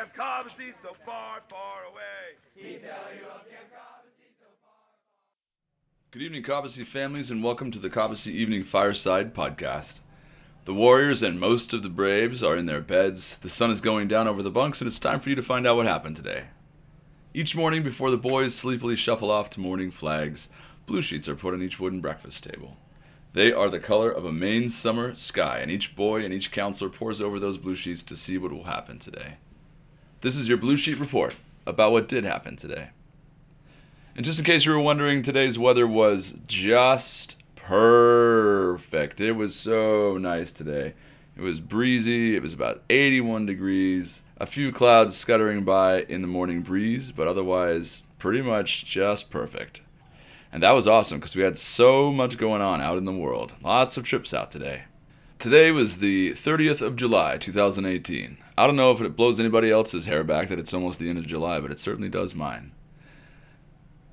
Camp Cobbossee so far, far away. He'd tell you of Camp Cobbossee so far. Good evening, Cobbossee families, and welcome to the Cobbossee Evening Fireside Podcast. The Warriors and most of the Braves are in their beds. The sun is going down over the bunks, and it's time for you to find out what happened today. Each morning, before the boys sleepily shuffle off to morning flags, blue sheets are put on each wooden breakfast table. They are the color of a Maine summer sky, and each boy and each counselor pores over those blue sheets to see what will happen today. This is your blue sheet report about what did happen today. And just in case you were wondering, today's weather was just perfect. It was so nice today. It was breezy, it was about 81 degrees, a few clouds scuttering by in the morning breeze, but otherwise pretty much just perfect. And that was awesome because we had so much going on out in the world. Lots of trips out today. Today was the 30th of July, 2018. I don't know if it blows anybody else's hair back that it's almost the end of July, but it certainly does mine.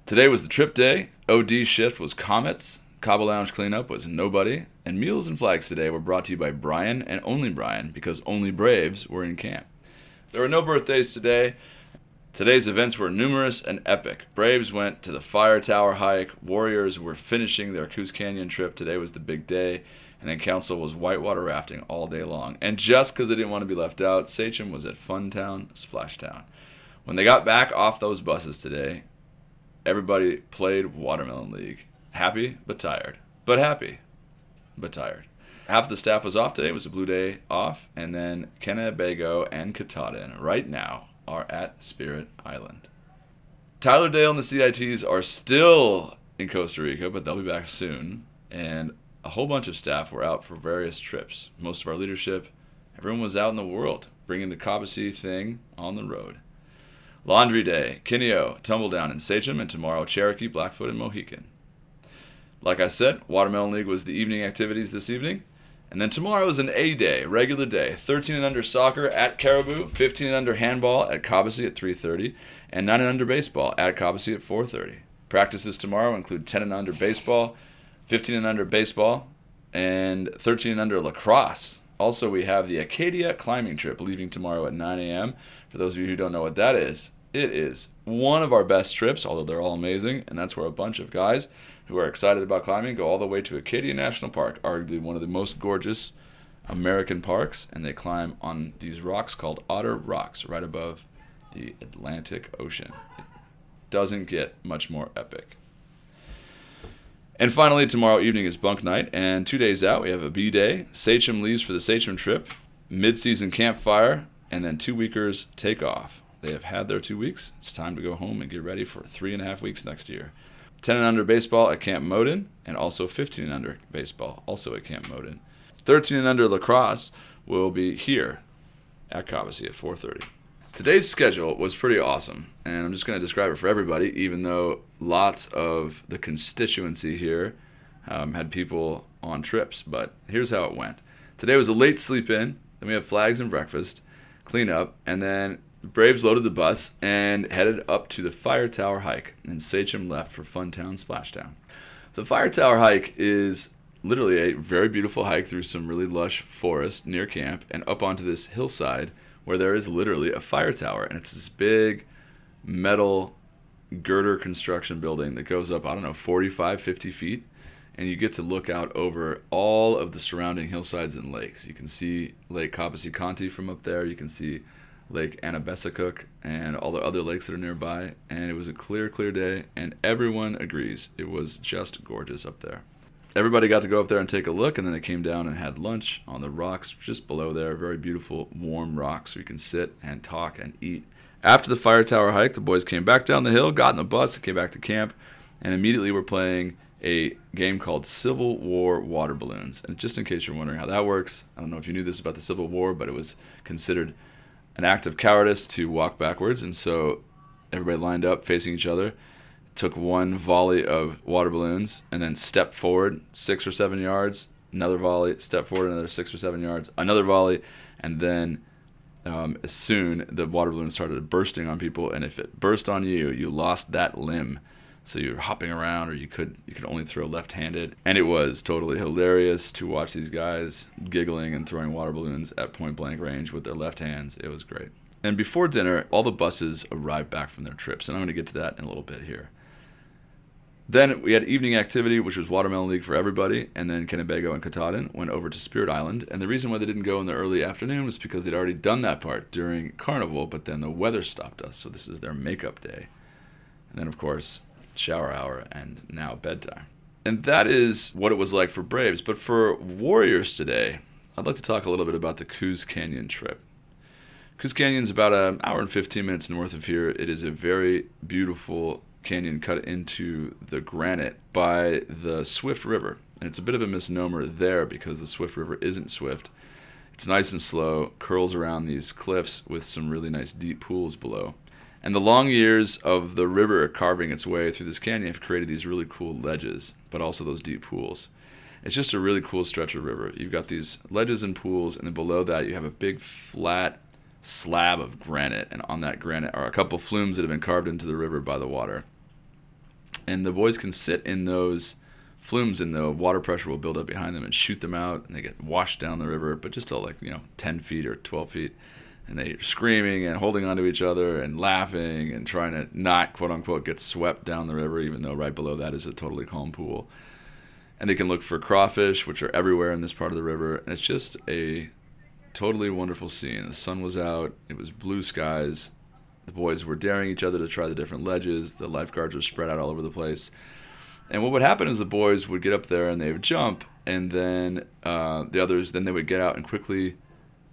Today was the trip day. OD shift was Comets. Cabo Lounge cleanup was Nobody. And Meals and Flags today were brought to you by Brian and only Brian because only Braves were in camp. There were no birthdays today. Today's events were numerous and epic. Braves went to the Fire Tower hike. Warriors were finishing their Coos Canyon trip. Today was the big day. And then Council was whitewater rafting all day long. And just because they didn't want to be left out, Sachem was at Funtown, Splashtown. When they got back off those buses today, everybody played Watermelon League. Happy but tired. But happy but tired. Half the staff was off today. It was a blue day off. And then Kennebago and Katahdin right now are at Spirit Island. Tyler Dale and the CITs are still in Costa Rica, but they'll be back soon. And a whole bunch of staff were out for various trips. Most of our leadership, everyone was out in the world, bringing the Cobbossee thing on the road. Laundry Day, Kineo, Tumbledown, and Sachem, and tomorrow Cherokee, Blackfoot, and Mohican. Like I said, Watermelon League was the evening activities this evening. And then tomorrow is an A day, regular day. 13 and under soccer at Caribou, 15 and under handball at Cobbossee at 3:30, and 9 and under baseball at Cobbossee at 4:30. Practices tomorrow include 10 and under baseball, 15 and under baseball, and 13 and under lacrosse. Also, we have the Acadia climbing trip leaving tomorrow at 9 a.m. For those of you who don't know what that is, it is one of our best trips, although they're all amazing, and that's where a bunch of guys who are excited about climbing go all the way to Acadia National Park, arguably one of the most gorgeous American parks, and they climb on these rocks called Otter Rocks right above the Atlantic Ocean. It doesn't get much more epic. And finally, tomorrow evening is bunk night, and two days out we have a B day. Sachem leaves for the Sachem trip, mid-season campfire, and then two weekers take off. They have had their two weeks. It's time to go home and get ready for three and a half weeks next year. 10 and under baseball at Camp Modin, and also 15 and under baseball, also at Camp Modin. 13 and under lacrosse will be here at Cobbossee at 4:30. Today's schedule was pretty awesome, and I'm just going to describe it for everybody, even though lots of the constituency here um, had people on trips. But here's how it went. Today was a late sleep in, then we have flags and breakfast, clean up, and then the Braves loaded the bus and headed up to the Fire Tower hike, and Sachem left for Funtown Splashtown. The Fire Tower hike is literally a very beautiful hike through some really lush forest near camp and up onto this hillside where there is literally a fire tower, and it's this big metal girder construction building that goes up, I don't know, 45, 50 feet, and you get to look out over all of the surrounding hillsides and lakes. You can see Lake Cobbossee Conti from up there, you can see Lake Annabessacook and all the other lakes that are nearby, and it was a clear, clear day, and everyone agrees it was just gorgeous up there everybody got to go up there and take a look, and then they came down and had lunch on the rocks just below there. Very beautiful, warm rocks where you can sit and talk and eat. After the fire tower hike, the boys came back down the hill, got in the bus, and came back to camp, and immediately were playing a game called Civil War water balloons. And just in case you're wondering how that works, I don't know if you knew this about the Civil War, but it was considered an act of cowardice to walk backwards, and so everybody lined up facing each other, took one volley of water balloons, and then stepped forward six or seven yards, another volley, step forward another six or seven yards, another volley, and then um, soon the water balloon started bursting on people, and if it burst on you, you lost that limb. So you're hopping around, or you could you could only throw left-handed, and it was totally hilarious to watch these guys giggling and throwing water balloons at point-blank range with their left hands. It was great. And before dinner, all the buses arrived back from their trips, and I'm going to get to that in a little bit here. Then we had evening activity, which was Watermelon League for everybody, and then Kennebago and Katahdin went over to Spirit Island. And the reason why they didn't go in the early afternoon was because they'd already done that part during Carnival, but then the weather stopped us, so this is their makeup day. And then, of course, shower hour and now bedtime. And that is what it was like for Braves. But for Warriors today, I'd like to talk a little bit about the Coos Canyon trip. Coos Canyon is about an hour and 15 minutes north of here. It is a very beautiful canyon cut into the granite by the Swift River. And it's a bit of a misnomer there because the Swift River isn't swift. It's nice and slow, curls around these cliffs with some really nice deep pools below. And the long years of the river carving its way through this canyon have created these really cool ledges, but also those deep pools. It's just a really cool stretch of river. You've got these ledges and pools, and then below that you have a big flat slab of granite, and on that granite are a couple flumes that have been carved into the river by the water. And the boys can sit in those flumes, and the water pressure will build up behind them and shoot them out, and they get washed down the river, but just to like you know 10 feet or 12 feet, and they're screaming and holding onto each other and laughing and trying to not quote unquote get swept down the river, even though right below that is a totally calm pool. And they can look for crawfish, which are everywhere in this part of the river, and it's just a totally wonderful scene. The sun was out, it was blue skies. The boys were daring each other to try the different ledges. The lifeguards were spread out all over the place. And what would happen is the boys would get up there and they would jump, and then uh, the others, then they would get out and quickly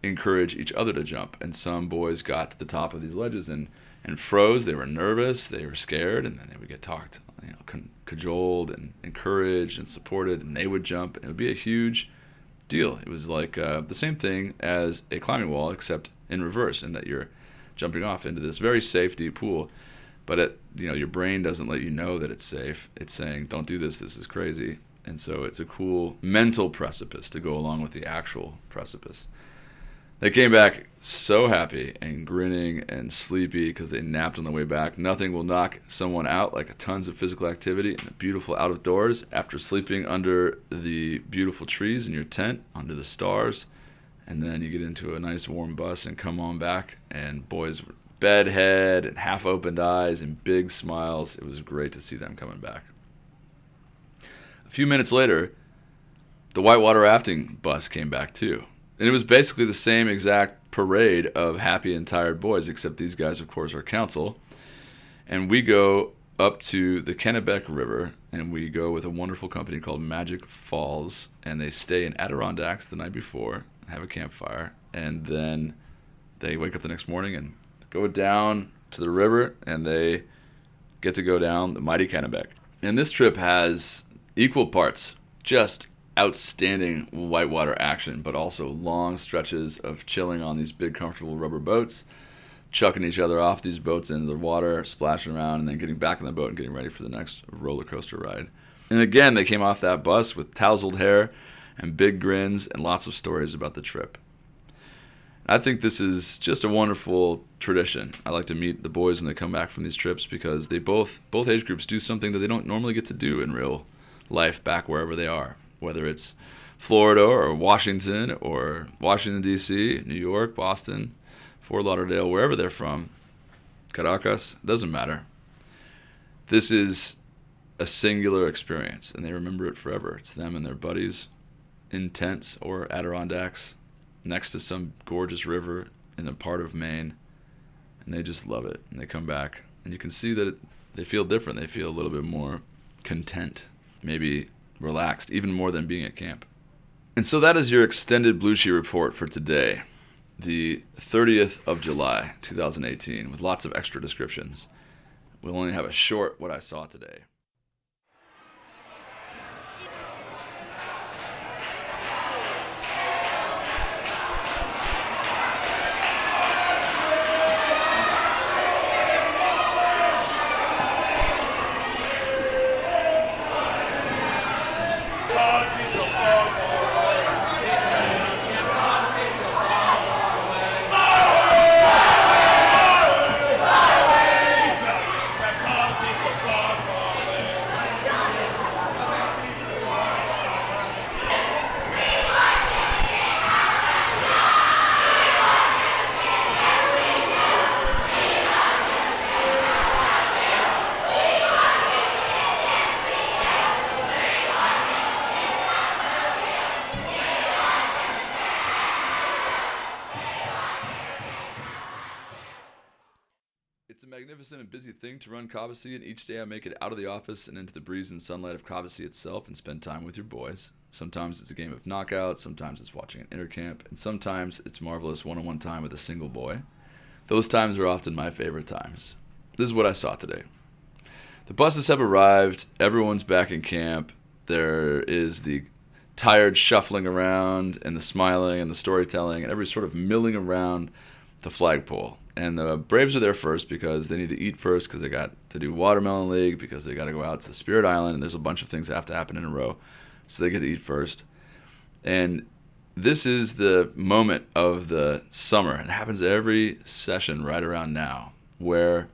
encourage each other to jump. And some boys got to the top of these ledges and, and froze. They were nervous, they were scared, and then they would get talked, you know, cajoled and encouraged and supported, and they would jump. And it would be a huge deal. It was like uh, the same thing as a climbing wall, except in reverse, in that you're jumping off into this very safe deep pool. But it, you know, your brain doesn't let you know that it's safe. It's saying, "Don't do this. This is crazy." And so it's a cool mental precipice to go along with the actual precipice. They came back so happy and grinning and sleepy because they napped on the way back. Nothing will knock someone out like tons of physical activity and the beautiful out of doors after sleeping under the beautiful trees in your tent, under the stars. And then you get into a nice warm bus and come on back, and boys, bed head and half opened eyes and big smiles. It was great to see them coming back. A few minutes later, the whitewater rafting bus came back too and it was basically the same exact parade of happy and tired boys, except these guys, of course, are council. And we go up to the Kennebec River, and we go with a wonderful company called Magic Falls, and they stay in Adirondacks the night before, have a campfire, and then they wake up the next morning and go down to the river, and they get to go down the mighty Kennebec. And this trip has equal parts just outstanding whitewater action, but also long stretches of chilling on these big, comfortable rubber boats, chucking each other off these boats into the water, splashing around, and then getting back in the boat and getting ready for the next roller coaster ride. And again, they came off that bus with tousled hair and big grins and lots of stories about the trip. I think this is just a wonderful tradition. I like to meet the boys when they come back from these trips because they both both age groups do something that they don't normally get to do in real life back wherever they are whether it's Florida or Washington or Washington, D.C., New York, Boston, Fort Lauderdale, wherever they're from, Caracas, doesn't matter. This is a singular experience, and they remember it forever. It's them and their buddies in tents or Adirondacks next to some gorgeous river in a part of Maine, and they just love it. And they come back, and you can see that they feel different. They feel a little bit more content, maybe relaxed, even more than being at camp. And so that is your extended Blue Sheet report for today, the 30th of July, 2018, with lots of extra descriptions. We'll only have a short what I saw today. Magnificent and busy thing to run Cobbossee, and each day I make it out of the office and into the breeze and sunlight of Cobbossee itself and spend time with your boys. Sometimes it's a game of knockout, sometimes it's watching an intercamp, and sometimes it's marvelous one on one time with a single boy. Those times are often my favorite times. This is what I saw today. The buses have arrived, everyone's back in camp. There is the tired shuffling around, and the smiling, and the storytelling, and every sort of milling around the flagpole and the Braves are there first because they need to eat first because they got to do Watermelon League because they got to go out to Spirit Island and there's a bunch of things that have to happen in a row, so they get to eat first. And this is the moment of the summer. It happens every session right around now where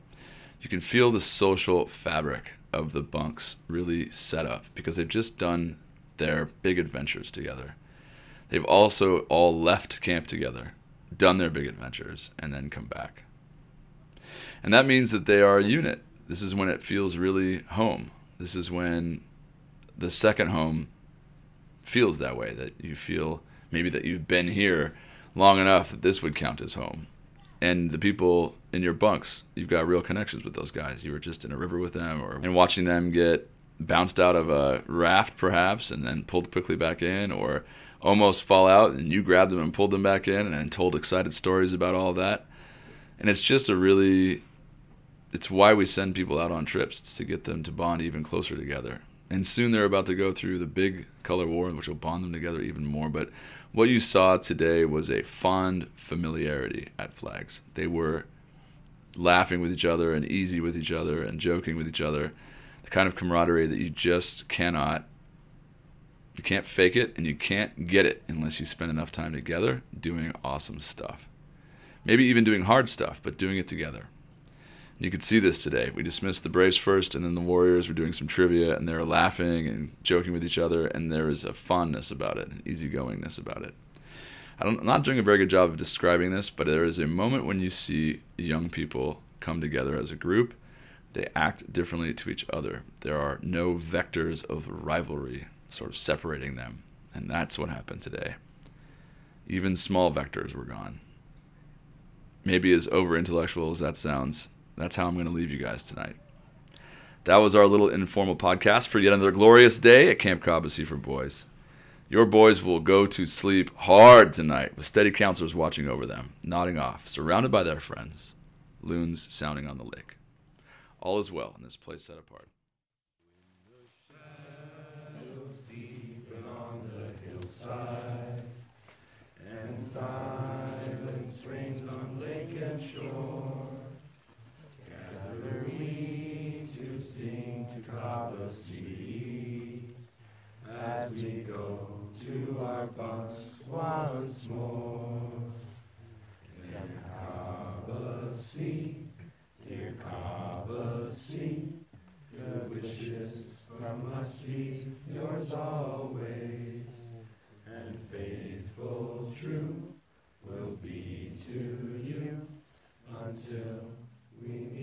you can feel the social fabric of the bunks really set up because they've just done their big adventures together. They've also all left camp together done their big adventures, and then come back. And that means that they are a unit. This is when it feels really home. This is when the second home feels that way, that you feel maybe that you've been here long enough that this would count as home. And the people in your bunks, you've got real connections with those guys. You were just in a river with them, or and watching them get bounced out of a raft, perhaps, and then pulled quickly back in, or almost fall out, and you grabbed them and pulled them back in, and told excited stories about all that. And it's just a really, it's why we send people out on trips. It's to get them to bond even closer together. And soon they're about to go through the big color war, which will bond them together even more. But what you saw today was a fond familiarity at Flags. They were laughing with each other and easy with each other and joking with each other. The kind of camaraderie that you just cannot you can't fake it and you can't get it unless you spend enough time together doing awesome stuff. Maybe even doing hard stuff, but doing it together. You could see this today. We dismissed the Braves first, and then the Warriors were doing some trivia, and they were laughing and joking with each other, and there is a fondness about it, an easygoingness about it. I am not doing a very good job of describing this, but there is a moment when you see young people come together as a group. They act differently to each other. There are no vectors of rivalry sort of separating them. And that's what happened today. Even small vectors were gone. Maybe as over intellectual as that sounds, that's how I'm going to leave you guys tonight. That was our little informal podcast for yet another glorious day at Camp Cobbossee for Boys. Your boys will go to sleep hard tonight with steady counselors watching over them, nodding off, surrounded by their friends, loons sounding on the lake. All is well in this place set apart. help us once more. Dear Kaba see, dear Kaba see, good wishes from us be yours always, and faithful true will be to you until we meet.